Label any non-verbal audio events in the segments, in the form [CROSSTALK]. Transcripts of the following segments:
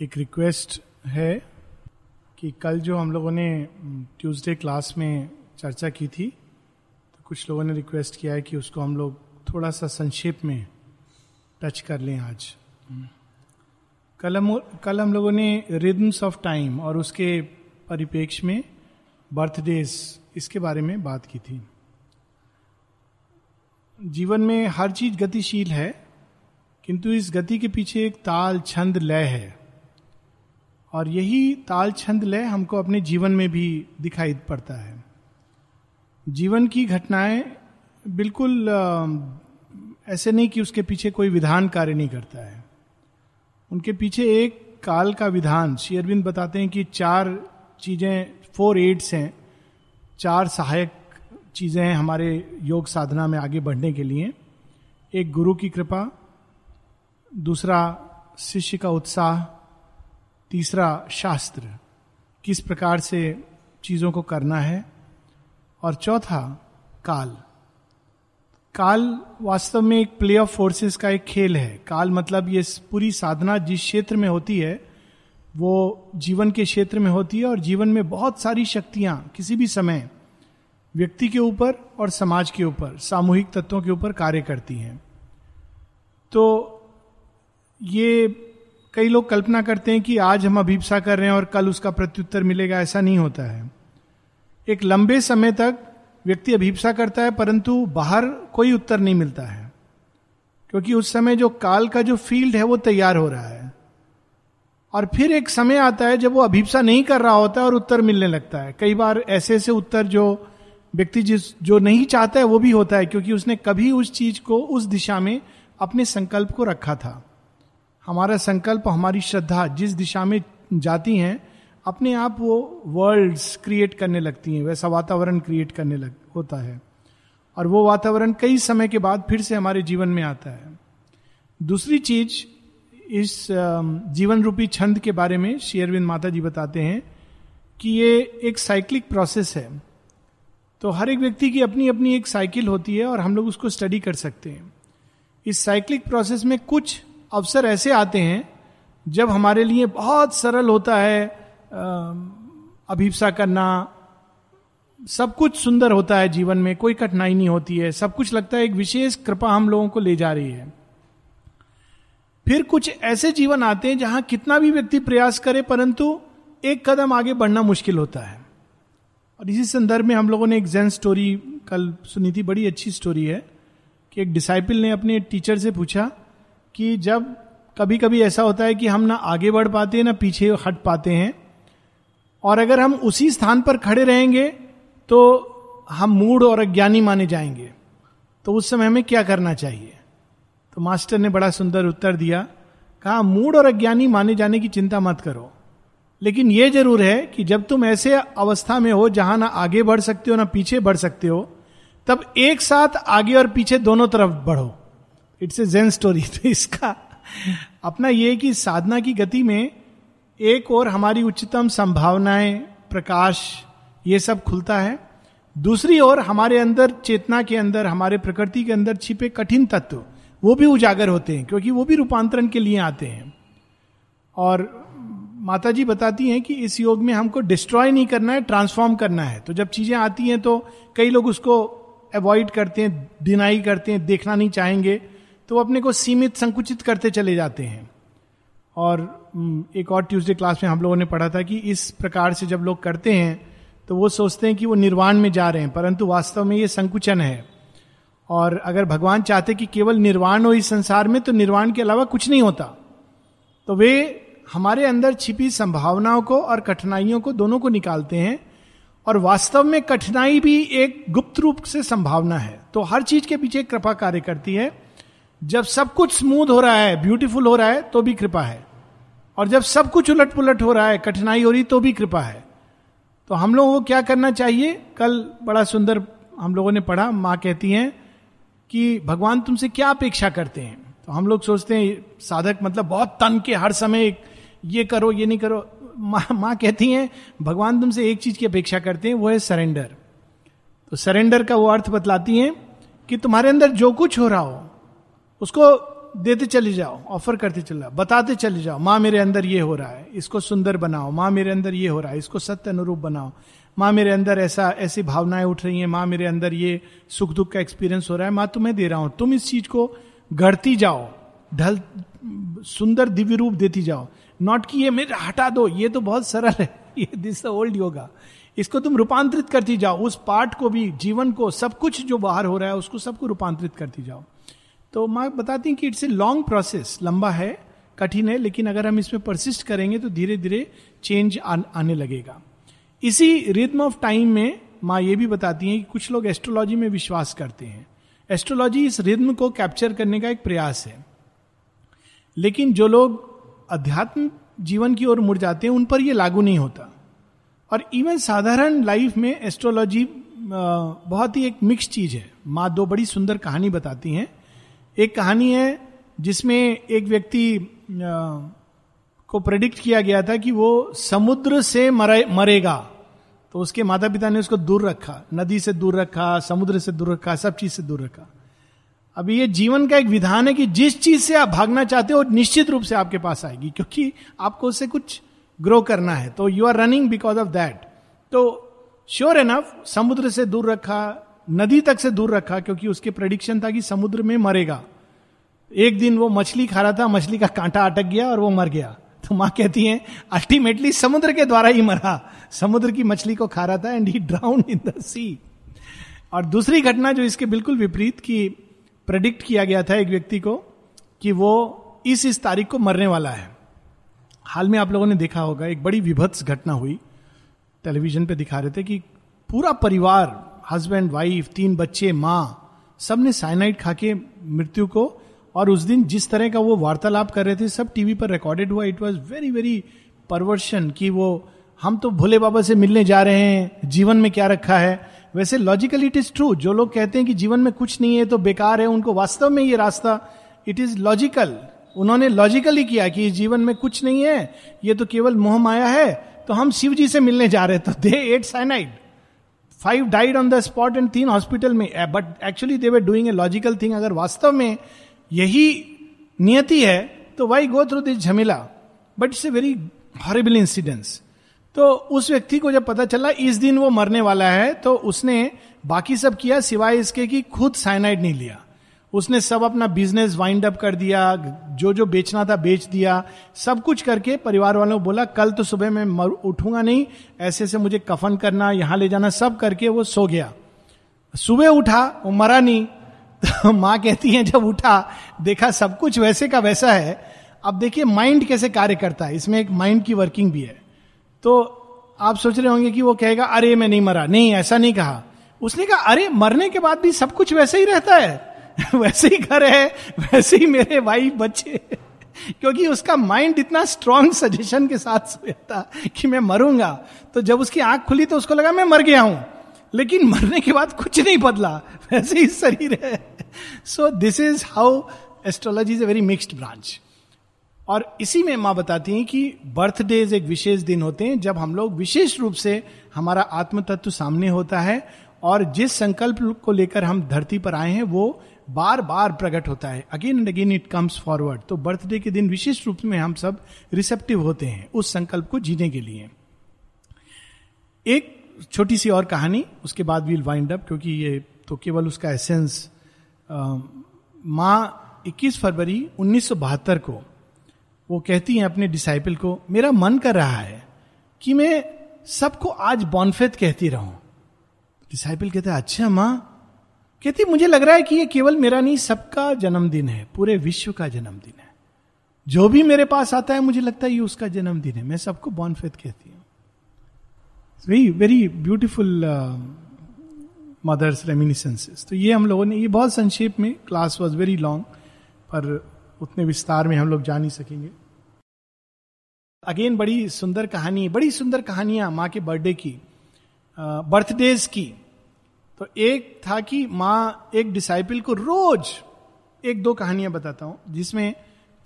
एक रिक्वेस्ट है कि कल जो हम लोगों ने ट्यूसडे क्लास में चर्चा की थी तो कुछ लोगों ने रिक्वेस्ट किया है कि उसको हम लोग थोड़ा सा संक्षेप में टच कर लें आज। कल हम कल हम लोगों ने रिदम्स ऑफ़ टाइम और उसके परिपेक्ष में बर्थडेज इसके बारे में बात की थी। जीवन में हर चीज़ गतिशील है, किंतु इस गति के पीछे एक ताल, छंद लय है। और यही ताल छंद लय हमको अपने जीवन में भी दिखाई पड़ता है। जीवन की घटनाएँ बिल्कुल ऐसे नहीं कि उसके पीछे कोई विधान कार्य नहीं करता है। उनके पीछे एक काल का विधान, श्री अरविंद बताते हैं कि चार चीज़ें फोर एड्स हैं, चार सहायक चीज़ें हैं हमारे योग साधना में आगे बढ़ने के लिए। एक गुरु की कृपा, दूसरा शिष्य का उत्साह तीसरा शास्त्र, किस प्रकार से चीज़ों को करना है? और चौथा, काल। काल वास्तव में एक प्ले ऑफ़ फोर्सेस का एक खेल है। काल मतलब ये पूरी साधना जिस क्षेत्र में होती है, वो जीवन के क्षेत्र में होती है और जीवन में बहुत सारी शक्तियाँ किसी भी समय व्यक्ति के ऊपर और समाज के ऊपर, सामूहिक तत्वों के ऊपर कार्य करती हैं। तो ये कई लोग कल्पना करते हैं कि आज हम अभिप्सा कर रहे हैं और कल उसका प्रत्युत्तर मिलेगा, ऐसा नहीं होता है। एक लंबे समय तक व्यक्ति अभिप्सा करता है, परंतु बाहर कोई उत्तर नहीं मिलता है। क्योंकि उस समय जो काल का जो फ़ील्ड है वो तैयार हो रहा है। और फिर एक समय आता है जब वो अभिप्सा नहीं कर रहा होता है और उत्तर मिलने लगता है। कई बार ऐसे ऐसे उत्तर जो व्यक्ति जिस, जो नहीं चाहता है वो भी होता है, क्योंकि उसने कभी उस चीज़ को उस दिशा में अपने संकल्प को रखा था। हमारा संकल्प, हमारी श्रद्धा जिस दिशा में जाती हैं, अपने आप वो वर्ल्ड्स क्रिएट करने लगती हैं, वैसा वातावरण क्रिएट करने लग, होता है। और वो वातावरण कई समय के बाद फिर से हमारे जीवन में आता है। दूसरी चीज़ इस जीवन रूपी छंद के बारे में शेयरविंद माता जी बताते हैं कि ये एक साइक्लिक प्रोसेस है। तो हर एक व्यक्ति की अपनी अपनी एक साइकिल होती है और हम लोग उसको स्टडी कर सकते हैं। इस साइक्लिक प्रोसेस में कुछ अवसर ऐसे आते हैं जब हमारे लिए बहुत सरल होता है अभिप्सा करना, सब कुछ सुंदर होता है जीवन में, कोई कठिनाई नहीं होती है, सब कुछ लगता है एक विशेष कृपा हम लोगों को ले जा रही है। फिर कुछ ऐसे जीवन आते हैं जहाँ कितना भी व्यक्ति प्रयास करे, परंतु एक कदम आगे बढ़ना मुश्किल होता है। और इसी संदर्भ में हम लोगों ने एक जैन स्टोरी, कल सुनी थी, बड़ी अच्छी स्टोरी है, कि एक डिसाइपल ने अपने टीचर से पूछा कि जब कभी कभी ऐसा होता है कि हम ना आगे बढ़ पाते हैं, ना पीछे हट पाते हैं, और अगर हम उसी स्थान पर खड़े रहेंगे तो हम मूड और अज्ञानी माने जाएँगे। तो उस समय हमें क्या करना चाहिए? तो मास्टर ने बड़ा सुंदर उत्तर दिया, कहा मूड और अज्ञानी माने जाने की चिंता मत करो। लेकिन यह ज़रूर है कि जब तुम ऐसे अवस्था में हो, जहाँ ना आगे बढ़ सकते हो, ना पीछे बढ़ सकते हो, तब एक साथ आगे और पीछे दोनों तरफ़ बढ़ो। इट्स ए जेन स्टोरी तो इसका अपना ये कि साधना की गति में एक और हमारी उच्चतम संभावनाएँ, प्रकाश, ये सब खुलता है। दूसरी ओर हमारे अंदर, चेतना के अंदर, हमारे प्रकृति के अंदर छिपे कठिन तत्व, वो भी उजागर होते हैं, क्योंकि वो भी रूपांतरण के लिए आते हैं। और माता जी बताती हैं कि इस योग में हमको डिस्ट्रॉय नहीं करना है ट्रांसफॉर्म करना है। तो जब चीज़ें आती हैं तो कई लोग उसको अवॉइड करते हैं डिनाई करते हैं, देखना नहीं चाहेंगे। तो वो अपने को सीमित, संकुचित करते चले जाते हैं। और एक और ट्यूसडे क्लास में हम लोगों ने पढ़ा था कि इस प्रकार से जब लोग करते हैं तो वो सोचते हैं कि वो निर्वाण में जा रहे हैं, परंतु वास्तव में ये संकुचन है। और अगर भगवान चाहते कि केवल निर्वाण हो इस संसार में तो निर्वाण के अलावा कुछ नहीं होता। तो वे हमारे अंदर छिपी संभावनाओं को और कठिनाइयों को दोनों को निकालते हैं, और वास्तव में कठिनाई भी एक गुप्त रूप से संभावना है। तो हर चीज़ के पीछे कृपा कार्य करती है। जब सब कुछ स्मूथ हो रहा है ब्यूटीफुल हो रहा है तो भी कृपा है। और जब सब कुछ उलट पुलट हो रहा है, कठिनाई हो रही तो भी कृपा है। तो हम लोगों को क्या करना चाहिए? कल बड़ा सुंदर हम लोगों ने पढ़ा, माँ कहती हैं कि भगवान तुमसे क्या अपेक्षा करते हैं? तो हम लोग सोचते हैं, साधक मतलब बहुत तन के हर समय ये करो, ये नहीं करो। माँ माँ कहती हैं, भगवान तुमसे एक चीज़ की अपेक्षा करते हैं, वो है सरेंडर तो सरेंडर का वो अर्थ बतलाती हैं कि तुम्हारे अंदर जो कुछ हो रहा हो उसको देते चले जाओ ऑफ़र करते चले जाओ, बताते चले जाओ, माँ मेरे अंदर ये हो रहा है, इसको सुंदर बनाओ, माँ मेरे अंदर ये हो रहा है, इसको सत्य अनुरूप बनाओ। माँ मेरे अंदर ऐसा, ऐसी भावनाएँ उठ रही हैं, माँ मेरे अंदर ये सुख दुख का एक्सपीरियंस हो रहा है, माँ तुम्हें दे रहा हूँ, तुम इस चीज़ को गढ़ती जाओ, ढल, सुंदर दिव्य रूप देती जाओ। नॉट कि ये मेरे, हटा दो, ये तो बहुत सरल है, [LAUGHS] ये दिस ओल्ड योगा इसको तुम रूपांतरित करती जाओ, उस पार्ट को भी, जीवन को, सब कुछ जो बाहर हो रहा है, उसको सबको रूपांतरित करती जाओ। तो माँ बताती हैं कि इट्स ए लॉन्ग प्रोसेस लंबा है, कठिन है, लेकिन अगर हम इसमें परसिस्ट करेंगे तो धीरे धीरे चेंज आने लगेगा। इसी रिद्म ऑफ़ टाइम में माँ ये भी बताती हैं कि कुछ लोग एस्ट्रोलॉजी में विश्वास करते हैं। एस्ट्रोलॉजी इस रिद्म को कैप्चर करने का एक प्रयास है। लेकिन जो लोग अध्यात्म जीवन की ओर मुड़ जाते हैं, उन पर यह लागू नहीं होता। और इवन साधारण लाइफ में एस्ट्रोलॉजी बहुत ही एक मिक्स चीज़ है। माँ दो बड़ी सुंदर कहानी बताती हैं। एक कहानी है जिसमें एक व्यक्ति को प्रेडिक्ट किया गया था कि वो समुद्र से मरे, मरेगा। तो उसके माता पिता ने उसको दूर रखा। नदी से दूर रखा समुद्र से दूर रखा सब चीज़ से दूर रखा। अभी ये जीवन का एक विधान है कि जिस चीज़ से आप भागना चाहते हो निश्चित रूप से आपके पास आएगी क्योंकि आपको उससे कुछ ग्रो करना है। तो you are running because of that तो श्योर एनफ समुद्र से दूर रखा नदी तक से दूर रखा, क्योंकि उसके प्रडिक्शन था कि समुद्र में मरेगा। एक दिन वो मछली खा रहा था, मछली का कांटा अटक गया और वो मर गया। तो माँ कहती है अल्टीमेटली समुद्र के द्वारा ही मरा। समुद्र की मछली को खा रहा था and he drown in the sea और दूसरी घटना जो इसके बिल्कुल विपरीत की प्रडिक्ट किया गया था एक व्यक्ति को, कि वो इस इस तारीख को मरने वाला है। हाल में आप लोगों ने देखा होगा, एक बड़ी विभत्स घटना हुई। टेलीविज़न पे दिखा रहे थे कि पूरा परिवार हस्बैंड वाइफ तीन बच्चे, माँ सबने साइनाइड खा के मृत्यु को और उस दिन जिस तरह का वो वार्तालाप कर रहे थे, सब टीवी पर रिकॉर्डेड हुआ। It was very very perversion कि वो, हम तो भोले बाबा से मिलने जा रहे हैं, जीवन में क्या रखा है? वैसे लॉजिकली इट इज़ ट्रू जो लोग कहते हैं कि जीवन में कुछ नहीं है तो बेकार है, उनको वास्तव में ये रास्ता इट इज़ लॉजिकल उन्होंने लॉजिकली किया कि जीवन में कुछ नहीं है, ये तो केवल मोह माया है तो हम शिव जी से मिलने जा रहे तो they ate cyanide five died on the spot and तीन हॉस्पिटल में but actually they were doing a logical thing अगर वास्तव में यही नियति है तो वाई गो थ्रू दिस झमेला? But it's a very horrible incidence तो उस व्यक्ति को जब पता चला, इस दिन वो मरने वाला है तो उसने बाकी सब किया सिवाय इसके कि खुद साइनाइड नहीं लिया। उसने सब अपना बिज़नेस वाइंड अप कर दिया, जो जो बेचना था बेच दिया, सब कुछ करके परिवार वालों को बोला, कल तो सुबह मैं मर, उठूँगा नहीं, ऐसे से मुझे कफन करना, यहाँ ले जाना, सब करके वो सो गया। सुबह उठा, वो मरा नहीं। तो [LAUGHS] माँ कहती है, जब उठा, देखा सब कुछ वैसे का वैसा है, अब देखिए माइंड कैसे कार्य करता है, इसमें एक माइंड की वर्किंग भी है। तो आप सोच रहे होंगे कि वो कहेगा, अरे, मैं नहीं मरा। नहीं, ऐसा नहीं कहा। उसने कहा, अरे, मरने के बाद भी सब कुछ वैसे ही रहता है। [LAUGHS] वैसे ही घर है, वैसे ही मेरे भाई बच्चे क्योंकि उसका माइंड इतना स्ट्रांग सजेशन के साथ सोया कि मैं मरूँगा। तो जब उसकी आँख खुली तो उसको लगा, मैं मर गया हूँ। लेकिन मरने के बाद कुछ नहीं बदला। वैसे ही शरीर है। So this is how astrology is a very mixed branch और इसी में माँ बताती हैं कि बर्थडेज एक विशेष दिन होते हैं, जब हम लोग विशेष रूप से हमारा आत्म तत्व सामने होता है और जिस संकल्प को लेकर हम धरती पर आए हैं, वो बार बार प्रकट होता है। Again and again it comes forward तो बर्थडे के दिन विशेष रूप में हम सब रिसेप्टिव होते हैं उस संकल्प को जीने के लिए। एक छोटी सी और कहानी, उसके बाद वील वाइंड अप क्योंकि ये तो केवल उसका एसेंस माँ 21 फरवरी उन्नीस सौ बहत्तर को, वो कहती हैं अपने डिसाइपल को, मेरा मन कर रहा है कि मैं सबको आज बॉनफेत कहती रहूँ। डिसाइपल कहते हैं अच्छा माँ कहती, मुझे लग रहा है कि ये केवल मेरा नहीं, सबका जन्मदिन है, पूरे विश्व का जन्मदिन है। जो भी मेरे पास आता है, मुझे लगता है ये उसका जन्मदिन है। मैं सबको बॉनफेत कहती हूँ। Very very beautiful Mother's reminiscences तो ये हम लोगों ने, ये बहुत संक्षेप में क्लास वॉज़ वेरी लॉन्ग पर उतने विस्तार में हम लोग जा नहीं सकेंगे। अगेन बड़ी सुंदर कहानी, बड़ी सुंदर कहानियाँ माँ के बर्थडे की बर्थडेज की। तो एक था कि माँ एक डिसाइपल को रोज एक दो कहानियाँ बताता हूँ, जिसमें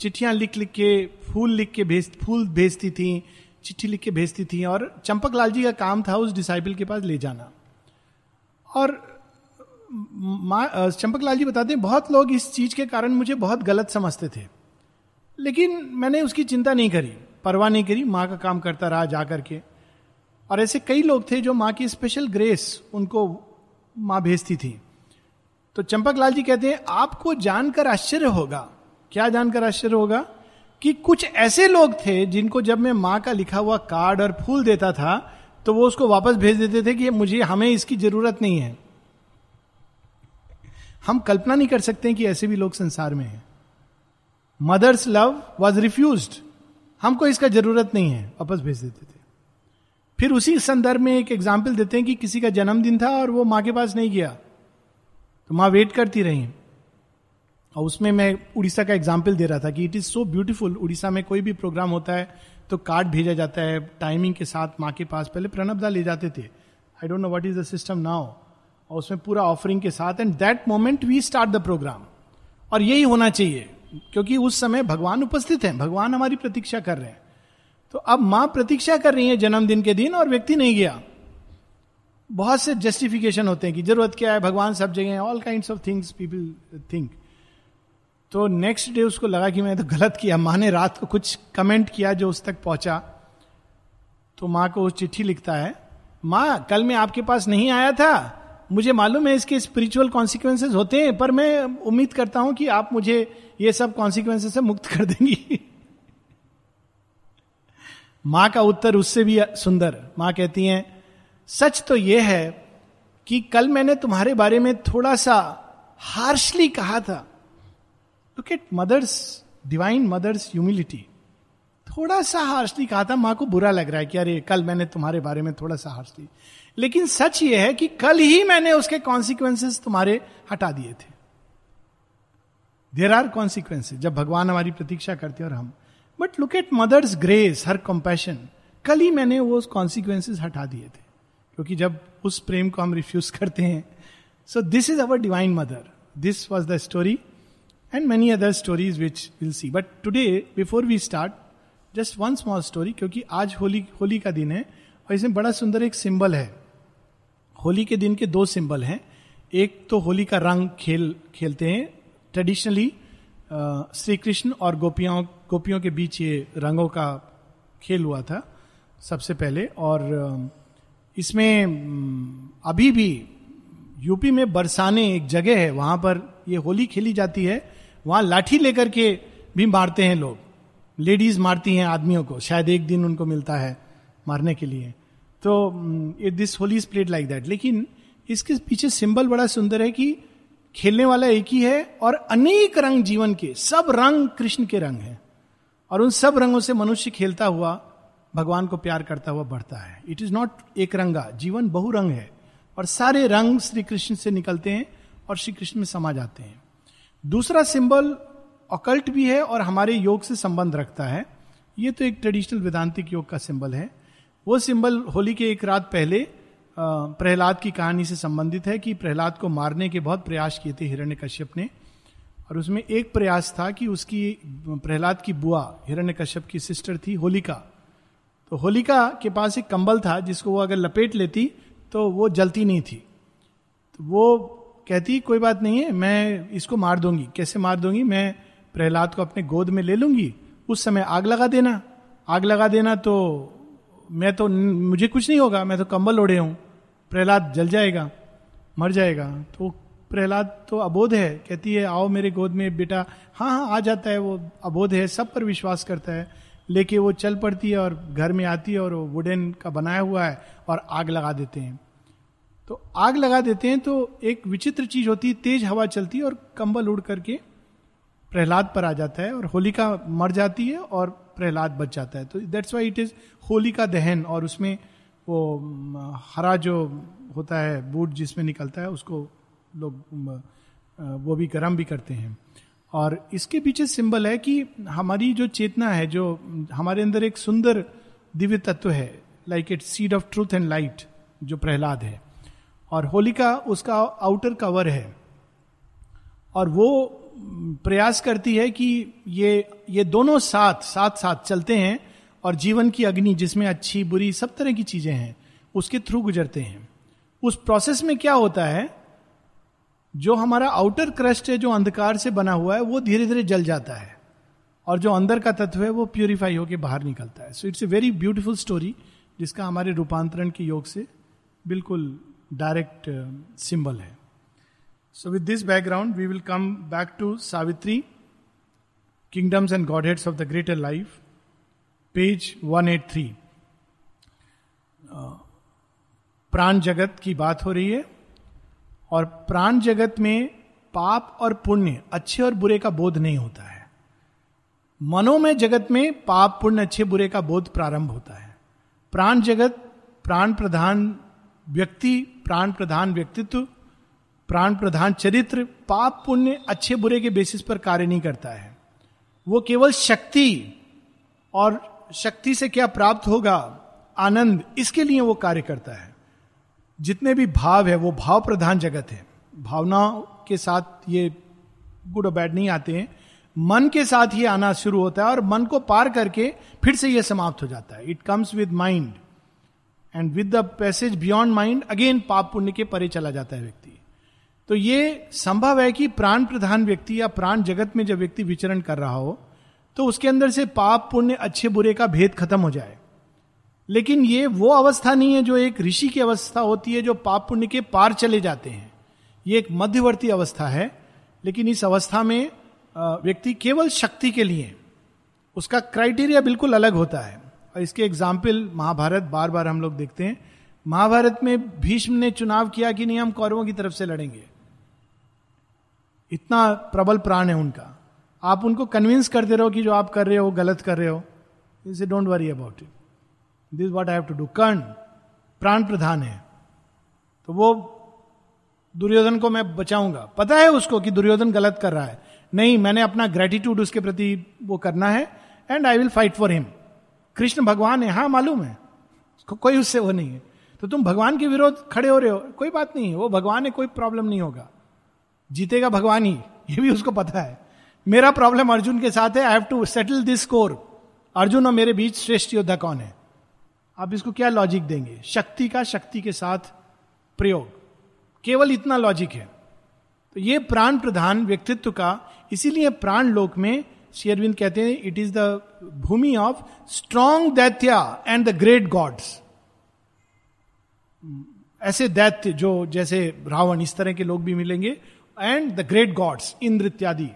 चिट्ठियाँ लिख लिख के, फूल लिख के भेज, फूल भेजती थी, चिट्ठी लिख के भेजती थी, और चंपक लाल जी का काम था उस डिसाइपल के पास ले जाना। और माँ चंपकलाल जी बताते हैं, बहुत लोग इस चीज़ के कारण मुझे बहुत गलत समझते थे। लेकिन मैंने उसकी चिंता नहीं करी, परवाह नहीं करी, माँ का काम करता रहा जा करके। और ऐसे कई लोग थे जो माँ की स्पेशल ग्रेस उनको माँ भेजती थी। तो चंपकलाल जी कहते हैं, आपको जानकर आश्चर्य होगा। क्या जानकर आश्चर्य होगा? कि कुछ ऐसे लोग थे जिनको जब मैं माँ का लिखा हुआ कार्ड और फूल देता था तो वो उसको वापस भेज देते थे कि मुझे, हमें इसकी ज़रूरत नहीं है। हम कल्पना नहीं कर सकते कि ऐसे भी लोग संसार में हैं। मदर्स लव वॉज़ रिफ्यूज हमको इसका ज़रूरत नहीं है। वापस भेज देते थे। फिर उसी संदर्भ में एक एग्ज़ाम्पल देते हैं कि किसी का जन्मदिन था और वो माँ के पास नहीं गया। तो माँ वेट करती रही। और उसमें मैं उड़ीसा का एग्ज़ाम्पल दे रहा था कि it is so beautiful Orissa में कोई भी प्रोग्राम होता है तो कार्ड भेजा जाता है टाइमिंग के साथ माँ के पास। पहले प्रणबदा ले जाते थे। I don't know what is the system now और उसमें पूरा ऑफरिंग के साथ and that moment we start the programme और यही होना चाहिए, क्योंकि उस समय भगवान उपस्थित हैं, भगवान हमारी प्रतीक्षा कर रहे हैं। तो अब माँ प्रतीक्षा कर रही है जन्मदिन के दिन और व्यक्ति नहीं गया। बहुत से जस्टिफिकेशन होते हैं कि ज़रूरत क्या है, भगवान सब जगह all kind of things people think तो नेक्स्ट डे उसको लगा कि मैंने तो गलत किया। माँ ने रात को कुछ कमेंट किया जो उस तक पहुँचा। तो माँ को वो चिट्ठी लिखता है, माँ, कल मैं आपके पास नहीं आया था। मुझे मालूम है इसके स्पिरिचुअल कॉन्सिक्वेंसेज होते हैं, पर मैं उम्मीद करता हूँ कि आप मुझे ये सब कॉन्सिक्वेंसेज से मुक्त कर देंगी। [LAUGHS] माँ का उत्तर उससे भी सुंदर। माँ कहती हैं, सच तो यह है कि कल मैंने तुम्हारे बारे में थोड़ा सा हार्शली कहा था। Look at Mother's divine Mother's humility थोड़ा सा हार्शली कहा था, माँ को बुरा लग रहा है कि अरे, कल मैंने तुम्हारे बारे में थोड़ा सा हार्शली। लेकिन सच यह है कि कल ही मैंने उसके कॉन्सिक्वेंसेस तुम्हारे हटा दिए थे। देर आर कॉन्सिक्वेंसेज जब भगवान हमारी प्रतीक्षा करते हैं और हम but look at Mother's grace her compassion कल ही मैंने वो कॉन्सिक्वेंसेज हटा दिए थे। क्योंकि जब उस प्रेम को हम रिफ्यूज करते हैं। So this is our Divine Mother this was the story and many other stories which will see but today before we start just one small story क्योंकि आज होली होली का दिन है और इसमें बड़ा सुंदर एक सिंबल है। होली के दिन के दो सिंबल हैं। एक तो होली का रंग खेल, खेलते हैं। ट्रेडिशनली श्री कृष्ण और गोपियों गोपियों के बीच ये रंगों का खेल हुआ था सबसे पहले और इसमें अभी भी यूपी में बरसाने एक जगह है, वहाँ पर ये होली खेली जाती है, वहाँ लाठी लेकर के भी मारते हैं लोग। लेडीज़ मारती हैं आदमियों को, शायद एक दिन उनको मिलता है मारने के लिए। तो it this Holi played like that लेकिन इसके पीछे सिंबल बड़ा सुंदर है कि खेलने वाला एक ही है और अनेक रंग जीवन के, सब रंग कृष्ण के रंग हैं। और उन सब रंगों से मनुष्य खेलता हुआ, भगवान को प्यार करता हुआ बढ़ता है। इट इज़ नॉट एक रंगा, जीवन बहुरंग है। और सारे रंग श्री कृष्ण से निकलते हैं और श्री कृष्ण में समा जाते हैं। दूसरा सिंबल ऑकल्ट भी है और हमारे योग से संबंध रखता है। ये तो एक ट्रेडिशनल वेदांतिक योग का सिंबल है। वो सिंबल होली के एक रात पहले प्रहलाद की कहानी से संबंधित है कि प्रहलाद को मारने के बहुत प्रयास किए थे हिरण्य कश्यप ने। और उसमें एक प्रयास था कि उसकी, प्रहलाद की बुआ हिरण्य कश्यप की सिस्टर थी होलिका। तो होलिका के पास एक कंबल था, जिसको वो अगर लपेट लेती तो वो जलती नहीं थी। तो वो कहती, कोई बात नहीं है, मैं इसको मार दूँगी। कैसे मार दूँगी? मैं प्रहलाद को अपने गोद में ले लूँगी। उस समय आग लगा देना। आग लगा देना तो मैं तो मुझे कुछ नहीं होगा, मैं तो कंबल ओढ़े हूँ। प्रहलाद जल जाएगा, मर जाएगा। तो प्रहलाद तो अबोध है, कहती है, आओ मेरे गोद में, बेटा। हाँ हाँ आ जाता है वो, अबोध है, सब पर विश्वास करता है। लेके वो चल पड़ती है और घर में आती है और वो वुडन का बनाया हुआ है और आग लगा देते हैं। तो आग लगा देते हैं तो एक विचित्र चीज़ होती है तेज हवा चलती है और कंबल उड़ करके प्रहलाद पर आ जाता है और होलिका मर जाती है और प्रहलाद बच जाता है। तो that's why it is Holi का दहन और उसमें वो, हरा जो होता है, बूट जिसमें निकलता है, उसको लोग वो भी गर्म भी करते हैं। और इसके पीछे सिंबल है कि हमारी जो चेतना है, जो हमारे अंदर एक सुंदर दिव्य तत्व है like it seed of truth and light जो प्रहलाद है। और होलिका उसका आउटर कवर है। और वो प्रयास करती है कि ये ये दोनों साथ साथ साथ चलते हैं और जीवन की अग्नि, जिसमें अच्छी, बुरी सब तरह की चीज़ें हैं, उसके थ्रू गुजरते हैं। उस प्रोसेस में क्या होता है जो हमारा आउटर क्रस्ट है जो अंधकार से बना हुआ है वो धीरे धीरे जल जाता है। और जो अंदर का तत्व है वो प्यूरिफाई होकर बाहर निकलता है। So it's a very beautiful story जिसका हमारे रूपांतरण के योग से बिल्कुल डायरेक्ट सिंबल uh, है। So with this background we will come back to Savitri kingdoms and godheads of the greater life page 183 प्राण जगत की बात हो रही है और प्राण जगत में पाप और पुण्य, अच्छे और बुरे का बोध नहीं होता है। मनोमय जगत में पाप, पुण्य, अच्छे, बुरे का बोध प्रारंभ होता है। प्राण जगत, प्राण प्रधान व्यक्ति, प्राण प्रधान व्यक्तित्व, प्राण प्रधान चरित्र, पाप, पुण्य, अच्छे, बुरे के बेसिस पर कार्य नहीं करता है। वो केवल शक्ति और शक्ति से क्या प्राप्त होगा? आनंद, इसके लिए वो कार्य करता है। जितने भी भाव है, वो भाव प्रधान जगत है। भावना के साथ ये गुड और बैड नहीं आते हैं। मन के साथ ही आना शुरू होता है और मन को पार करके फिर से यह समाप्त हो जाता है। It comes with mind and with the passage beyond mind again पाप पुण्य के परे चला जाता है व्यक्ति। तो ये संभव है कि प्राण प्रधान व्यक्ति या प्राण जगत में जब व्यक्ति विचरण कर रहा हो तो उसके अंदर से पाप पुण्य अच्छे बुरे का भेद खत्म हो जाए। लेकिन ये वो अवस्था नहीं है जो एक ऋषि की अवस्था होती है जो पाप पुण्य के पार चले जाते हैं। ये एक मध्यवर्ती अवस्था है, लेकिन इस अवस्था में व्यक्ति केवल शक्ति के लिए, उसका क्राइटेरिया बिल्कुल अलग होता है। और इसके एग्ज़ाम्पल महाभारत बार बार हम लोग देखते हैं। महाभारत में भीष्म ने चुनाव किया कि नहीं, हम कौरवों की तरफ़ से लड़ेंगे। इतना प्रबल प्राण है उनका। आप उनको कन्विंस करते रहो कि जो आप कर रहे हो गलत कर रहे हो। इसे don't worry about it this what I have to do Karna प्राण प्रधान है तो वो दुर्योधन को मैं बचाऊँगा। पता है उसको कि दुर्योधन गलत कर रहा है। नहीं, मैंने अपना ग्रेटिट्यूड उसके प्रति वो करना है and I will fight for him Krishna भगवान है हाँ मालूम है। उसको कोई उससे वो नहीं है। तो तुम भगवान के विरोध खड़े हो रहे हो, कोई बात नहीं है। वो भगवान है, कोई प्रॉब्लम नहीं होगा। जीतेगा भगवान ही, ये भी उसको पता है। मेरा प्रॉब्लम अर्जुन के साथ है I have to settle this score Arjun और मेरे बीच श्रेष्ठ योद्धा कौन है? आप इसको क्या लॉजिक देंगे? शक्ति का शक्ति के साथ प्रयोग। केवल इतना लॉजिक है। तो ये प्राण प्रधान व्यक्तित्व का, इसीलिए प्राण लोक में शेयरविंद कहते हैं it is the bhumi of strong daitya and the great gods ऐसे दैत्य जो जैसे रावण, इस तरह के लोग भी मिलेंगे and the great gods Indra इत्यादि।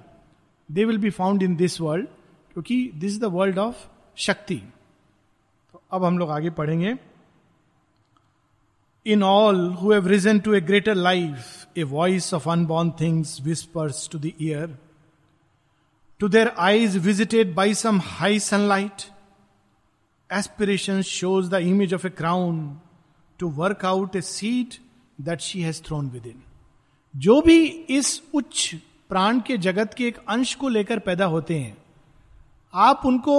They will be found in this world क्योंकि this is the world of shakti. अब हम लोग आगे पढ़ेंगे। In all who have risen to a greater life a voice of unborn things whispers to the ear to their eyes visited by some high sunlight aspiration shows the image of a crown to work out a seat that she has throne within जो भी इस उच्च प्राण के जगत के एक अंश को लेकर पैदा होते हैं, आप उनको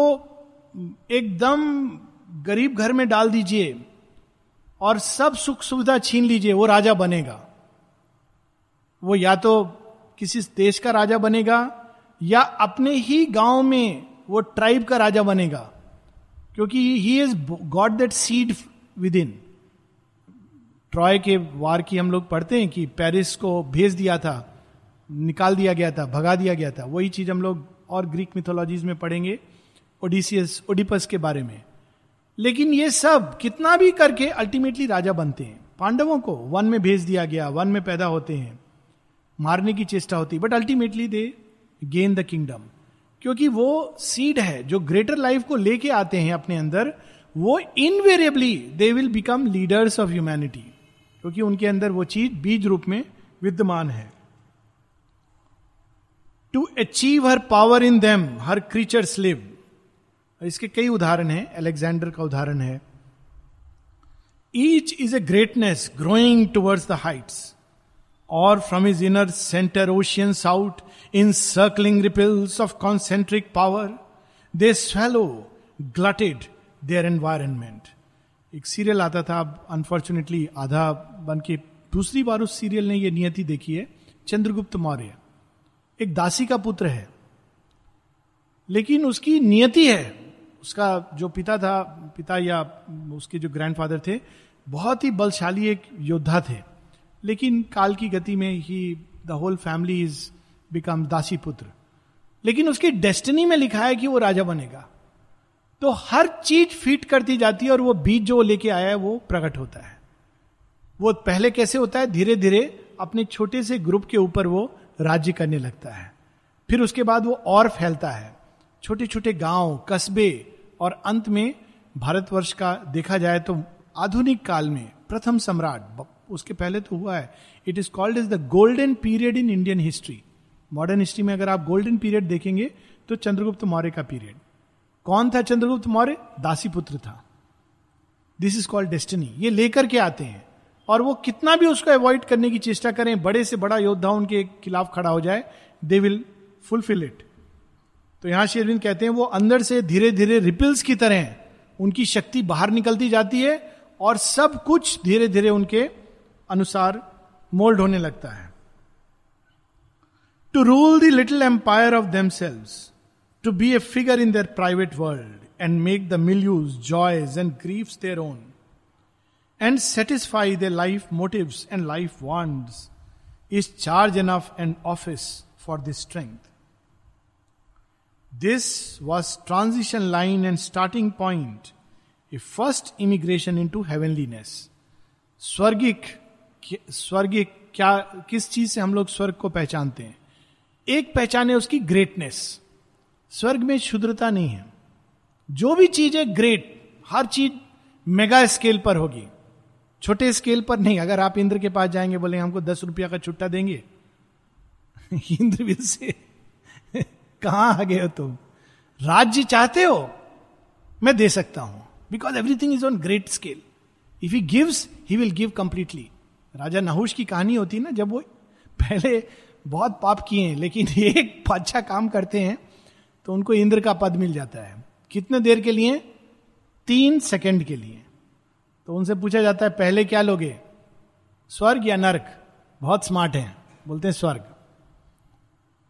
एकदम गरीब घर में डाल दीजिए और सब सुख सुविधा छीन लीजिए, वो राजा बनेगा। वो या तो किसी देश का राजा बनेगा या अपने ही गाँव में वो ट्राइब का राजा बनेगा, क्योंकि he is god that seed within Troy के वार की हम लोग पढ़ते हैं कि पेरिस को भेज दिया था, निकाल दिया गया था, भगा दिया गया था। वही चीज़ हम लोग और ग्रीक मिथोलॉजीज में पढ़ेंगे, ओडिसियस, ओडिपस के बारे में। लेकिन ये सब कितना भी करके अल्टीमेटली राजा बनते हैं। पांडवों को वन में भेज दिया गया, वन में पैदा होते हैं। मारने की चेष्टा होती but ultimately they gain the kingdom क्योंकि वो सीड है, जो ग्रेटर लाइफ को लेके आते हैं अपने अंदर, वो invariably they will become leaders of humanity क्योंकि उनके अंदर वो चीज़ बीज रूप में विद्यमान है। To achieve her power in them her creatures live इसके कई उदाहरण हैं अलेक्जेंडर का उदाहरण है। Each is a greatness growing towards the heights और from is inner centre ocean out in circling ripples of concentric power they swallow glutted their environment एक serial आता था, अब अनफॉर्चुनेटली आधा बन के दूसरी बार उस सीरियल ने यह नियति देखी है, चंद्रगुप्त मौर्य। एक दासी का पुत्र है। लेकिन उसकी नियति है। उसका जो पिता था, पिता या उसके जो ग्रैंडफादर थे, बहुत ही बलशाली एक योद्धा थे। लेकिन काल की गति में ही the whole family is become दासी पुत्र। लेकिन उसकी डेस्टिनी में लिखा है कि वो राजा बनेगा। तो हर चीज़ फिट करती जाती है और वो बीज जो लेके आया है, वो प्रकट होता है। वो पहले कैसे होता है? धीरे धीरे अपने छोटे से ग्रुप के ऊपर वो राज्य करने लगता है। फिर उसके बाद वो और फैलता है। छोटे छोटे गाँव, कस्बे और अंत में भारतवर्ष का देखा जाए तो आधुनिक काल में प्रथम सम्राट उसके पहले तो हुआ है। It is called is the golden period in Indian history modern history में अगर आप गोल्डन पीरियड देखेंगे तो चंद्रगुप्त मौर्य का पीरियड कौन था चंद्रगुप्त मौर्य? दासी पुत्र था। दिस इज़ कॉल्ड डेस्टिनी ये लेकर के आते हैं। और वो कितना भी उसको अवॉइड करने की चेष्टा करें, बड़े से बड़ा योद्धा उनके खिलाफ खड़ा हो जाए दे विल फुलफिल इट तो यहाँ शेरविंद कहते हैं, वो अंदर से धीरे धीरे रिपिल्स की तरह उनकी शक्ति बाहर निकलती जाती है और सब कुछ धीरे धीरे उनके अनुसार मोल्ड होने लगता है। To rule the little empire of themselves to be a figure in their private world and make the milieu's joys and griefs their own and satisfy the life motive and life wants is charge enough and office for this strength this was transition line and starting point a first emigration into heavenliness स्वर्गिक स्वर्गिक क्या, किस चीज़ से हम लोग स्वर्ग को पहचानते हैं? एक पहचान है उसकी ग्रेटनेस स्वर्ग में शुद्रता नहीं है। जो भी चीज़ है ग्रेट हर चीज़ मेगा स्केल पर होगी। छोटे स्केल पर नहीं। अगर आप इंद्र के पास जाएँगे बोले हमको दस रुपया का छुट्टा देंगे। [LAUGHS] इंद्र से कहाँ आ गए हो तुम? राज्य चाहते हो, मैं दे सकता हूँ। Because everything is on great scale if he gives he will give completely राजा नहुष की कहानी होती है ना, जब वो पहले बहुत पाप किए हैं, लेकिन [LAUGHS] एक अच्छा काम करते हैं तो उनको इंद्र का पद मिल जाता है। कितने देर के लिए? तीन सेकंड के लिए। तो उनसे पूछा जाता है, पहले क्या लोगे? स्वर्ग या नर्क? बहुत स्मार्ट हैं। बोलते हैं, स्वर्ग।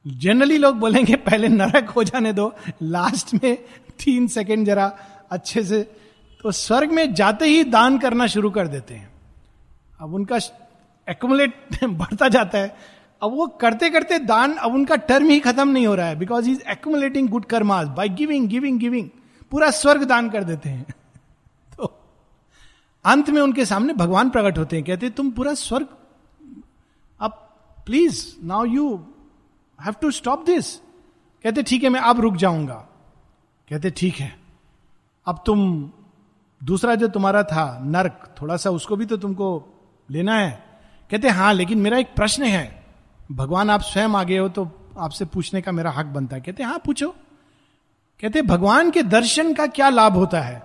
जनरली लोग बोलेंगे, पहले नरक हो जाने दो लास्ट में तीन सेकंड जरा अच्छे से। तो स्वर्ग में जाते ही दान करना शुरू कर देते हैं। अब उनका एकुमुलेट [LAUGHS] बढ़ता जाता है। अब वो करते करते दान, अब उनका टर्म ही खत्म नहीं हो रहा है because is accumulating good karmas by giving giving giving पूरा स्वर्ग दान कर देते हैं। [LAUGHS] तो अंत में उनके सामने भगवान प्रकट होते हैं, कहते तुम पूरा स्वर्ग, अब please now you have to stop this कहते, ठीक है, मैं अब रुक जाऊँगा. कहते, ठीक है, अब तुम, दूसरा जो तुम्हारा था, नर्क थोड़ा सा उसको भी तो तुमको लेना है. कहते हाँ लेकिन मेरा एक प्रश्न है। भगवान, आप स्वयं आगे हो तो आपसे पूछने का मेरा हक बनता है. कहते हाँ पूछो. कहते, भगवान के दर्शन का क्या लाभ होता है?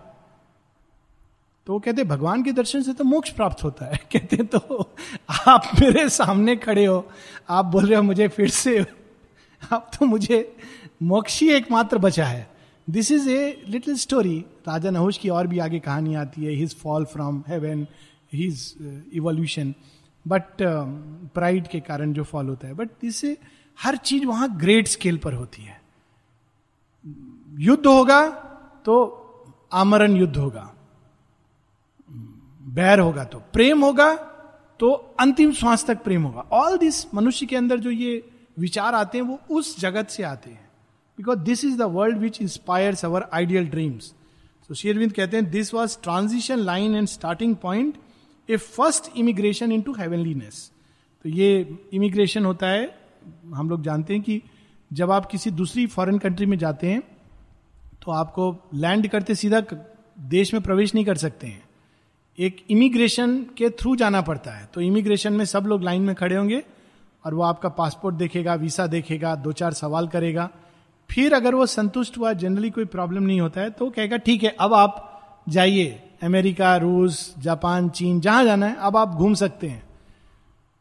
तो वो कहते, भगवान के दर्शन से तो मोक्ष प्राप्त होता है। [LAUGHS] कहते तो आप मेरे सामने खड़े हो। आप बोल रहे हो मुझे फिर से [LAUGHS] अब तो मुझे मोक्ष एकमात्र बचा है। This is a little story राजा नहुष की और भी आगे कहानी आती है। His fall from heaven his evolution but pride के कारण जो फॉल होता है। बट इससे हर चीज़ वहाँ ग्रेट स्केल पर होती है। युद्ध होगा तो आमरण युद्ध होगा। बैर होगा तो प्रेम होगा तो अंतिम श्वास तक प्रेम होगा। ऑल दिस मनुष्य के अंदर जो ये विचार आते हैं, वो उस जगत से आते हैं। Because this is the world which inspires our ideal dreams तो शेरविंद कहते हैं this was transition line and starting point a first immigration into heavenliness तो ये इमिग्रेशन होता है, हम लोग जानते हैं कि जब आप किसी दूसरी फॉरेन कंट्री में जाते हैं तो आपको लैंड करते सीधा देश में प्रवेश नहीं कर सकते हैं। एक इमिग्रेशन के थ्रू जाना पड़ता है। तो इमिग्रेशन में सब लोग लाइन में खड़े होंगे और वो आपका पासपोर्ट देखेगा, वीसा देखेगा, दो चार सवाल करेगा। फिर अगर वो संतुष्ट हुआ जनरली कोई प्रॉब्लम नहीं होता है तो कहेगा, ठीक है, अब आप जाइए, अमेरिका, रूस, जापान, चीन, जहाँ जाना है, अब आप घूम सकते हैं।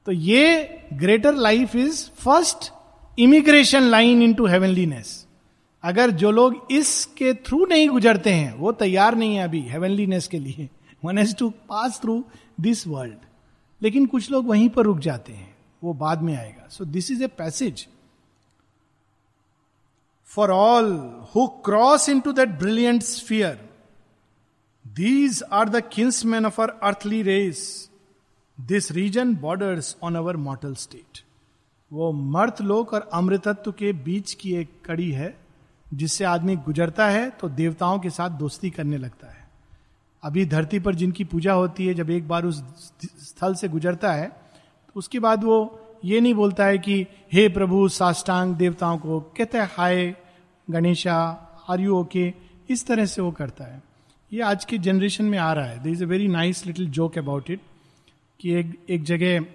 तो ये greater life is first immigration line into heavenliness अगर जो लोग इसके थ्रू नहीं गुजरते हैं, वो तैयार नहीं है अभी हेवनलीनेस के लिए। One has to pass through this world लेकिन कुछ लोग वहीं पर रुक जाते हैं। वो बाद में आएगा। So this is a passage for all who cross into that brilliant sphere these are the kinsmen of our earthly race this region borders on our mortal state वो मर्त लोक और अमृतत्व के बीच की एक कड़ी है, जिससे आदमी गुजरता है तो देवताओं के साथ दोस्ती करने लगता है। अभी धरती पर जिनकी पूजा होती है, जब एक बार उस स्थल से गुजरता है उसके बाद वो ये नहीं बोलता है कि, हे प्रभु, साष्टांग देवताओं को कहते हैं, hi Ganesha are you okay इस तरह से वो करता है। ये आज के जनरेशन में आ रहा है। There is a very nice little joke about it कि एक एक जगह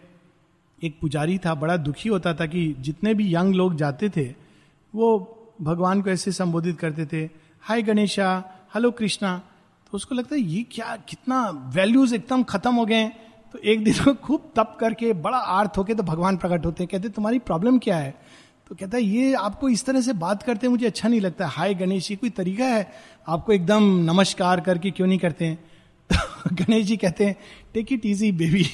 एक पुजारी था, बड़ा दुखी होता था कि जितने भी यंग लोग जाते थे, वो भगवान को ऐसे संबोधित करते थे, हाय गणेशा हेलो कृष्णा। तो उसको लगता है, ये क्या, कितना वैल्यूज़ एकदम खत्म हो गए तो एक दिन वो खूब तप करके, बड़ा आर्थ होके तो भगवान प्रकट होते हैं, कहते, तुम्हारी प्रॉब्लम क्या है? तो कहता है, ये आपको इस तरह से बात करते मुझे अच्छा नहीं लगता। हाय गणेश जी, कोई तरीका है? आपको एकदम नमस्कार करके क्यों नहीं करते हैं? [LAUGHS] तो गणेश जी कहते हैं take it easy baby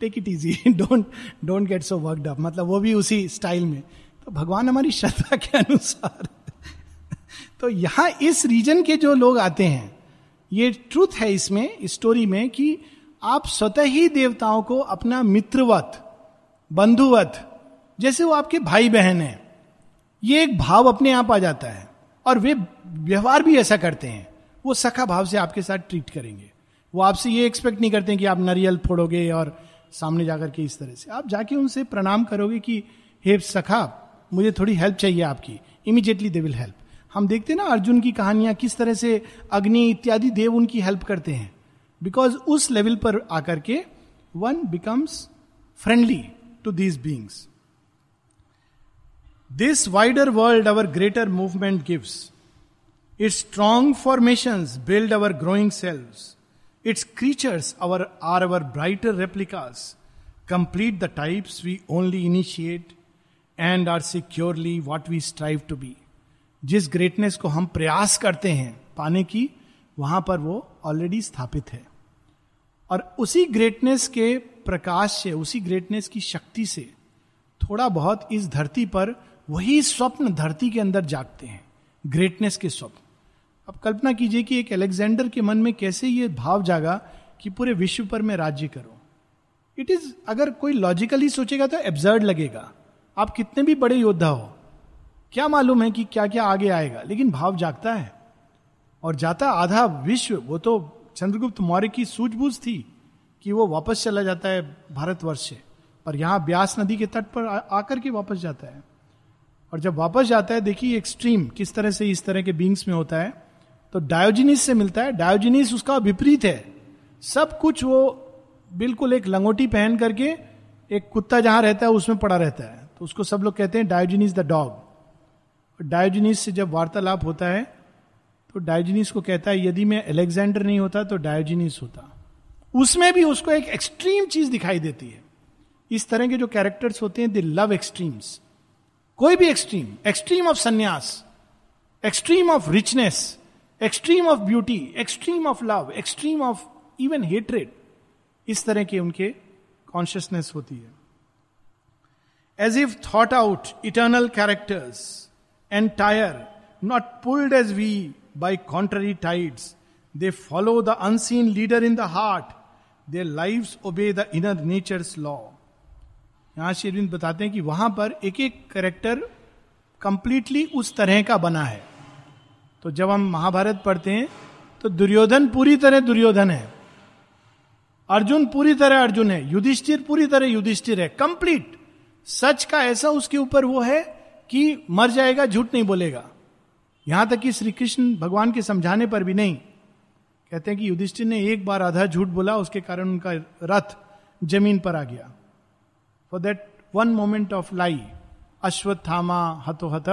take it easy don't don't get so worked up मतलब वो भी उसी स्टाइल में। तो भगवान हमारी श्रद्धा के अनुसार। [LAUGHS] तो यहाँ इस रीजन के जो लोग आते हैं, ये ट्रूथ है इसमें स्टोरी इस में कि आप स्वतः ही देवताओं को अपना मित्रवत, बंधुवत, जैसे वो आपके भाई बहन है, ये एक भाव अपने आप आ जाता है। और वे व्यवहार भी ऐसा करते हैं। वो सखा भाव से आपके साथ ट्रीट करेंगे। वो आपसे ये एक्सपेक्ट नहीं करते कि आप नरियल फोड़ोगे और सामने जाकर के इस तरह से। आप जाके उनसे प्रणाम करोगे कि, हे सखा, मुझे थोड़ी हेल्प चाहिए आपकी। इमीजिएटली दे विल हेल्प हम देखते हैं ना अर्जुन की कहानियाँ किस तरह से अग्नि इत्यादि देव उनकी हेल्प करते हैं। बिकॉज़ उस लेवल पर आकर के one becomes friendly to these beings this wider world our greater movement gives its strong formation build our growing selves its creatures our are our brighter replicas complete the types we only initiate and are securely what we strive to be जिस greatness को हम प्रयास करते हैं, पाने की वहाँ पर वो ऑलरेडी स्थापित है। और उसी ग्रेटनेस के प्रकाश से, उसी ग्रेटनेस की शक्ति से थोड़ा बहुत इस धरती पर वही स्वप्न धरती के अंदर जागते हैं ग्रेटनेस के स्वप्न। अब कल्पना कीजिए कि एक अलेक्जेंडर के मन में कैसे ये भाव जागा कि पूरे विश्व पर मैं राज्य करूँ। इट इज़ अगर कोई लॉजिकली सोचेगा तो एब्जर्ड लगेगा। आप कितने भी बड़े योद्धा हो, क्या मालूम है कि क्या क्या आगे आएगा, लेकिन भाव जागता है। और जाता आधा विश्व। वो तो चंद्रगुप्त मौर्य की सूझबूझ थी कि वो वापस चला जाता है भारतवर्ष से। पर यहाँ ब्यास नदी के तट पर आकर के वापस जाता है। और जब वापस जाता है, देखिए एक्सट्रीम किस तरह से इस तरह के बींग्स में होता है। तो डायोजिनिस से मिलता है। डायोजिनिस उसका विपरीत है। सब कुछ वो बिल्कुल एक लंगोटी पहन करके एक कुत्ता जहाँ रहता है, उसमें पड़ा रहता है। तो उसको सब लोग कहते हैं डायोजिनिस द डॉग डायोजनीस से जब वार्तालाप होता है तो डायोजनीस को कहता है यदि मैं अलेक्जेंडर नहीं होता तो डायोजनीस होता। उसमें भी उसको एक एक्सट्रीम चीज़ दिखाई देती है। इस तरह के जो कैरेक्टर्स होते हैं दे लव एक्सट्रीम्स कोई भी extreme extreme of sannyas extreme of richness extreme of beauty extreme of love extreme of even hatred इस तरह के उनके कॉन्शियसनेस होती है। As if thought out eternal characters entire, not pulled as we by contrary tides. They follow the unseen leader in the heart. Their lives obey the inner nature's law. यहाँ शेरविंद बताते हैं कि वहाँ पर एक एक करेक्टर कंप्लीटली उस तरह का बना है तो जब हम महाभारत पढ़ते हैं तो दुर्योधन पूरी तरह दुर्योधन है अर्जुन पूरी तरह अर्जुन है युधिष्ठिर पूरी तरह युधिष्ठिर है कंप्लीट सच का ऐसा उसके ऊपर वो है कि मर जाएगा, झूठ नहीं बोलेगा यहाँ तक कि श्री कृष्ण भगवान के समझाने पर भी नहीं। कहते हैं कि युधिष्ठिर ने एक बार आधा झूठ बोला, उसके कारण उनका रथ ज़मीन पर आ गया। For that one moment of lie Ashwatthama हतो हत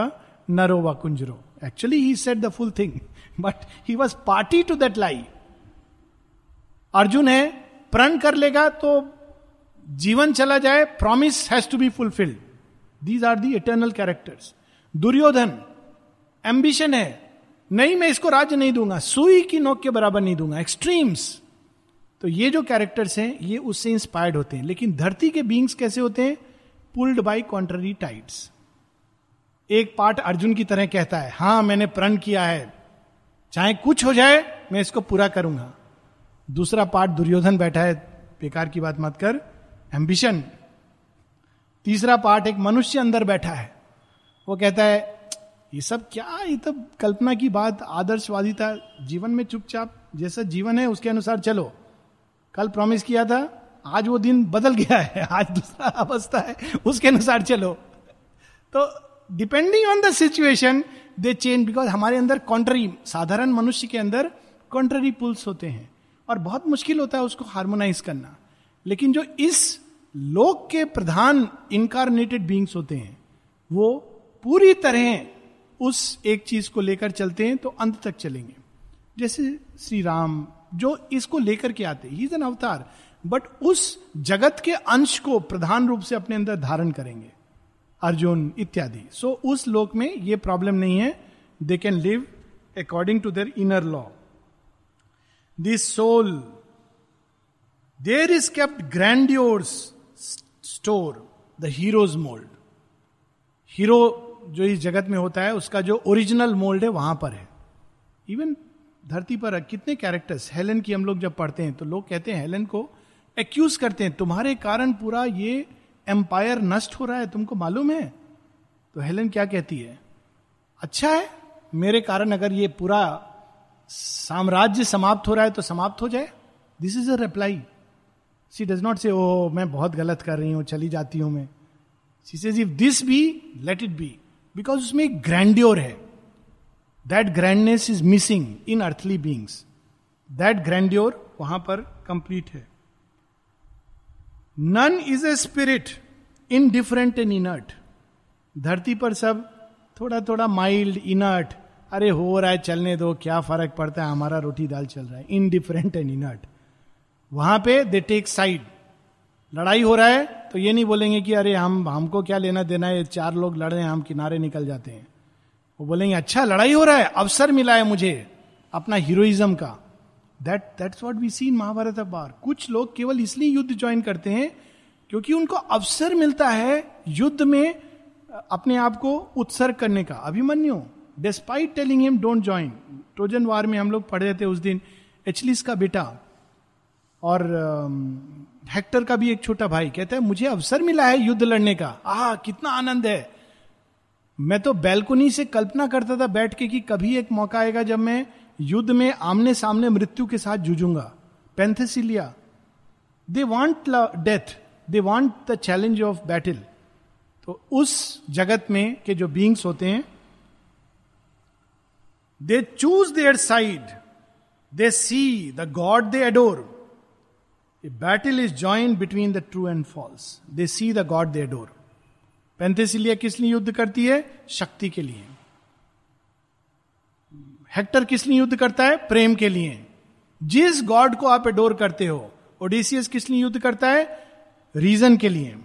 नरो व कुंजरो। Actually he set the full thing but he was party to that lie Arjun है, प्रण कर लेगा तो जीवन चला जाए promise has to be fulfilled these are the eternal characters Duryodhana ambition है। नहीं, मैं इसको राज्य नहीं दूँगा। सुई की नोक के बराबर नहीं दूँगा। एक्सट्रीम्स तो ये जो कैरेक्टर्स हैं, ये उससे इंस्पायर्ड होते हैं। लेकिन धरती के बींग्स कैसे होते हैं? पुल्ड बाई कॉन्ट्ररी टाइड्स एक पार्ट अर्जुन की तरह कहता है, हाँ, मैंने प्रण किया है। चाहे कुछ हो जाए, मैं इसको पूरा करूँगा। दूसरा पार्ट दुर्योधन बैठा है। बेकार की बात मत कर। एम्बिशन तीसरा पार्ट एक मनुष्य अंदर बैठा है। वो कहता है ये सब क्या ये तो कल्पना की बात आदर्शवादिता जीवन में चुपचाप जैसा जीवन है, उसके अनुसार चलो। कल प्रॉमिस किया था, आज वो दिन बदल गया है, आज दूसरा अवस्था है, उसके अनुसार चलो। तो depending on the situation they change because हमारे अंदर कॉन्ट्ररी साधारण मनुष्य के अंदर कॉन्ट्ररी पुल्स होते हैं। और बहुत मुश्किल होता है उसको हार्मोनाइज करना। लेकिन जो इस लोक के प्रधान इनकारनेटेड बींग्स होते हैं, वो पूरी तरह उस एक चीज़ को लेकर चलते हैं तो अंत तक चलेंगे। जैसे श्री राम जो इसको लेकर के आते ही एन अवतार बट उस जगत के अंश को प्रधान रूप से अपने अंदर धारण करेंगे। अर्जुन इत्यादि। सो so, उस लोक में ये प्रॉब्लम नहीं है। They can live according to their inner law this soul there is kept grand store the heroes mould hero जो इस जगत में होता है, उसका जो ओरिजिनल मोल्ड है, वहाँ पर है। इवन धरती पर कितने कैरेक्टर्स हेलन की हम लोग जब पढ़ते हैं तो लोग कहते हैं हेलन को एक्यूज करते हैं, तुम्हारे कारण पूरा ये एम्पायर नष्ट हो रहा है, तुमको मालूम है? तो हेलन क्या कहती है? अच्छा है, मेरे कारण अगर ये पूरा साम्राज्य समाप्त हो रहा है तो समाप्त हो जाए। This is a reply she does not say oh मैं बहुत गलत कर रही हूँ, चली जाती हूँ मैं. She says if this be let it be because उसमें एक ग्रैंड्योर है। That grandness is missing in earthly beings that grandeur वहाँ पर कंप्लीट है। None is a spirit in different and inert धरती पर सब थोड़ा थोड़ा माइल्ड इनर्ट अरे हो रहा है, चलने दो, क्या फ़र्क पड़ता है? हमारा रोटी दाल चल रहा है। इन डिफरेंट एंड इनर्ट वहाँ पे दे टेक साइड लड़ाई हो रहा है तो ये नहीं बोलेंगे कि अरे हम, हमको क्या लेना देना है? चार लोग लड़ रहे हैं, हम किनारे निकल जाते हैं। वो बोलेंगे अच्छा लड़ाई हो रहा है, अवसर मिला है मुझे, अपना हीरोइज्म का। That that's what we see Mahabharata बार कुछ लोग केवल इसलिए युद्ध ज्वाइन करते हैं, क्योंकि उनको अवसर मिलता है युद्ध में अपने आप को उत्सर्ग करने का। Abhimanyu despite telling him don't join Trojan war में हम लोग पढ़ रहे थे उस दिन एचलिस का बेटा, और हेक्टर का भी एक छोटा भाई कहता है, मुझे अवसर मिला है युद्ध लड़ने का। आह, कितना आनंद है। मैं तो बैल्कुनी से कल्पना करता था बैठ के कि कभी एक मौका आएगा जब मैं युद्ध में आमने सामने मृत्यु के साथ जूझूँगा। Penthesilea they want death they want the challenge of battle तो उस जगत में के जो बींग्स होते हैं they choose their side they see the god they adore battle is join between the true and false they see the god they adore Penthesilea किस लिए युद्ध करती है? शक्ति के लिए। हेक्टर किस लिए युद्ध करता है? प्रेम के लिए। जिस गॉड को आप एडोर करते हो ओडिसियस किस लिए युद्ध करता है? रीजन के लिए।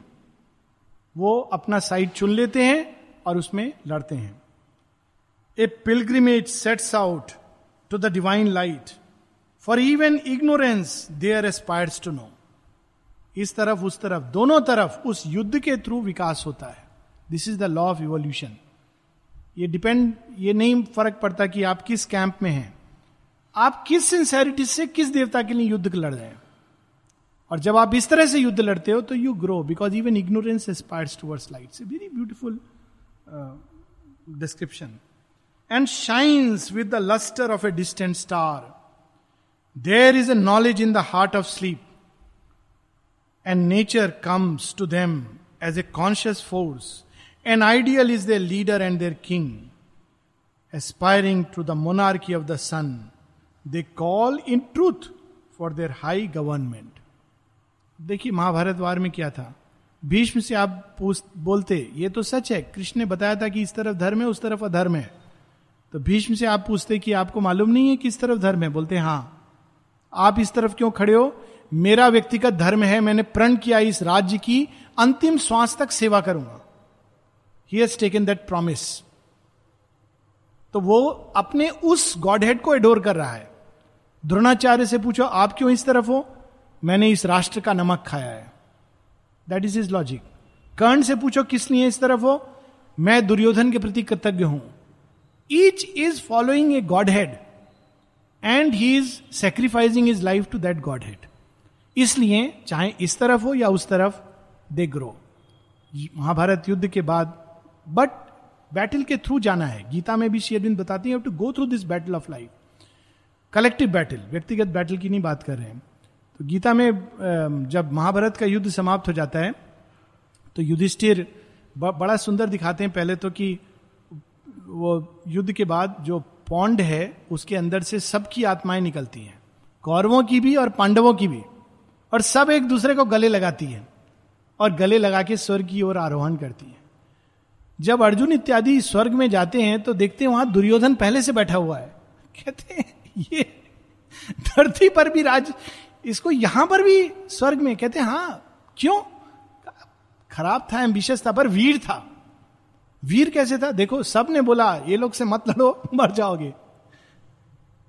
वो अपना साइड चुन लेते हैं और उसमें लड़ते हैं। A pilgrimage sets out to the divine light for even ignorance there aspires to know इस तरफ़, उस तरफ़, दोनों तरफ़, उस युद्ध के थ्रू विकास होता है। This is the law of evolution ये डिपेंड ये नहीं फ़र्क पड़ता कि आप किस कैंप में हैं। आप किस सिंसेरिटी से किस देवता के लिए युद्ध लड़ रहे हैं। और जब आप इस तरह से युद्ध लड़ते हो तो you grow because even ignorance aspires towards light very beautiful description and shines with the lustre of a distant star there is a knowledge in the heart of sleep and nature comes to them as a conscious force An ideal is their leader and their king. Aspiring to the monarchy of the sun, they call in truth for their high government देखिए महाभारत वार में क्या था? भीष्म से आप पूछ बोलते ये तो सच है कृष्ण ने बताया था कि इस तरफ़ धर्म है उस तरफ़ अधर्म है। तो भीष्म से आप पूछते कि आपको मालूम नहीं है किस तरफ़ धर्म है? बोलते हाँ। आप इस तरफ़ क्यों खड़े हो? मेरा व्यक्तिगत धर्म है, मैंने प्रण किया इस राज्य की, अंतिम श्वास तक सेवा करूँगा। He has taken that promise तो वो अपने उस गॉड हेड को एडोर कर रहा है। द्रोणाचार्य से पूछो, आप क्यों इस तरफ़ हो? मैंने इस राष्ट्र का नमक खाया है। That is is logic Karna से पूछो, किस लिए इस तरफ़ हो? मैं दुर्योधन के प्रति कृतज्ञ हूँ। Each is following a god head and he is sacrificing is life to that god head इसलिए चाहे इस तरफ़ हो या उस तरफ़ दे ग्रो महाभारत युद्ध के बाद बट बैटल के थ्रू जाना है। गीता में भी शेरविंद बताती है to go through this battle of life collective battle व्यक्तिगत बैटल की नहीं बात कर रहे हैं। तो गीता में जब महाभारत का युद्ध समाप्त हो जाता है तो युधिष्ठिर बड़ा सुंदर दिखाते हैं पहले तो कि वो युद्ध के बाद जो पौंड है, उसके अंदर से सबकी आत्माएँ निकलती हैं। कौरवों की भी और पांडवों की भी। और सब एक दूसरे को गले लगाती हैं और गले लगा के स्वर्ग की ओर आरोहण करती हैं। जब अर्जुन इत्यादि स्वर्ग में जाते हैं तो देखते हैं वहाँ दुर्योधन पहले से बैठा हुआ है। कहते हैं, ये धरती पर भी राज, इसको यहाँ पर भी स्वर्ग में? कहते हैं हाँ क्यों? खराब था एम्बिशियस था, पर वीर था। वीर कैसे था? देखो सबने बोला, ये लोग से मत लड़ो, मर जाओगे।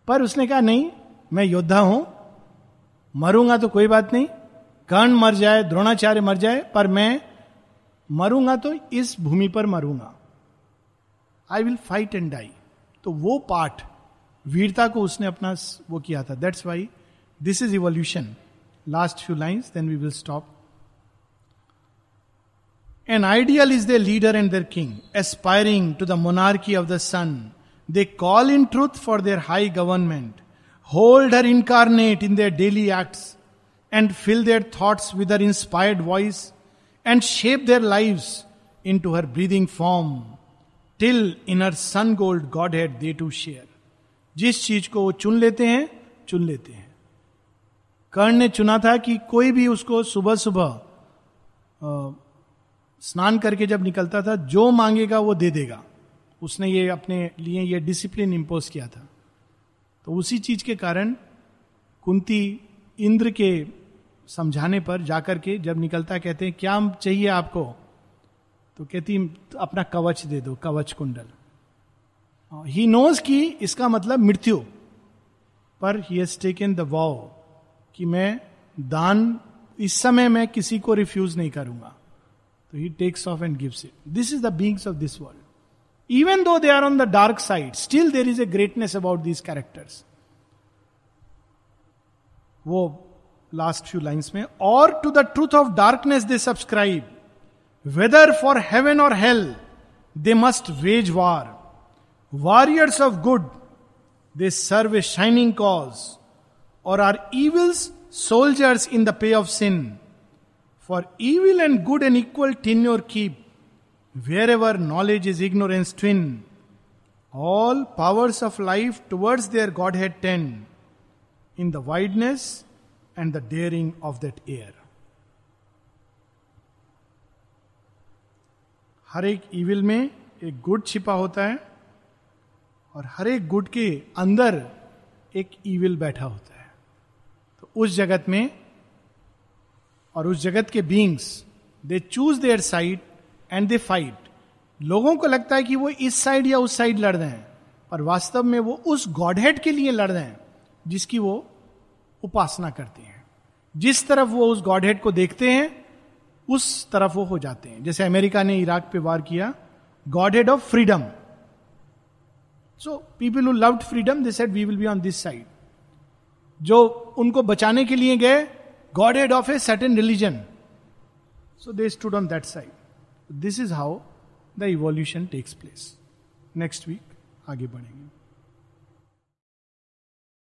पर उसने कहा, नहीं, मैं योद्धा हूँ, मरूँगा तो कोई बात नहीं। कर्ण मर जाए, द्रोणाचार्य मर जाए, पर मैं मरूँगा तो इस भूमि पर मरूँगा। I will fight and die तो वो पार्ट वीरता को उसने अपना वो किया था। That's why this is evolution last few lines then we will stop an ideal is the leader and their king aspiring to the monarchy of the sun they call in truth for their high government hold her incarnate in their daily act and fill their thoughts with her inspired voice and shape their live into her breathing form till in her sun gold god head they to share जिस चीज़ को वो चुन लेते हैं, चुन लेते हैं। कर्ण ने चुना था कि कोई भी उसको सुबह सुबह स्नान करके जब निकलता था, जो मांगेगा वो दे देगा। उसने ये अपने लिए ये डिसिप्लिन इम्पोज किया था। तो उसी चीज़ के कारण कुंती इंद्र के समझाने पर जाकर के जब निकलता, कहते हैं, क्या चाहिए आपको? तो कहती तो अपना कवच दे दो, कवच कुंडल। ही नोज़ की इसका मतलब मृत्यु, पर he has taken the vow कि मैं दान, इस समय मैं किसी को रिफ्यूज नहीं करूँगा। तो he takes off and gives it this is the beings of this world even though they are on the dark side still there is a greatness about these characters वो लास्ट फ्यू लाइन्स में और to the truth of darkness they subscribe whether for heaven और hell they must wage war warriors of good they serve a shining cause और are evil's soldiers in the pay of sin for evil and good and equal tin your keep wherever knowledge is ignorance twin all powers of life towards their god head ten in the wideness and the daring of that air हर एक evil में एक good छिपा होता है और हर एक good के अंदर एक ईविल बैठा होता है। तो उस जगत में और उस जगत के beings they choose their side and they fight लोगों को लगता है कि वो इस साइड या उस साइड लड़ रहे हैं, पर वास्तव में वो उस गॉडहेड के लिए लड़ रहे हैं, जिसकी वो उपासना करते हैं। जिस तरफ़ वो उस गॉडहेड को देखते हैं, उस तरफ़ वो हो जाते हैं। जैसे अमेरिका ने इराक पे वार किया godhead of freedom so people who loved freedom they said we will be on this side जो उनको बचाने के लिए गए god head of a certain religion so they stood on that side this is how the evolution takes place next week आगे बढ़ेंगे।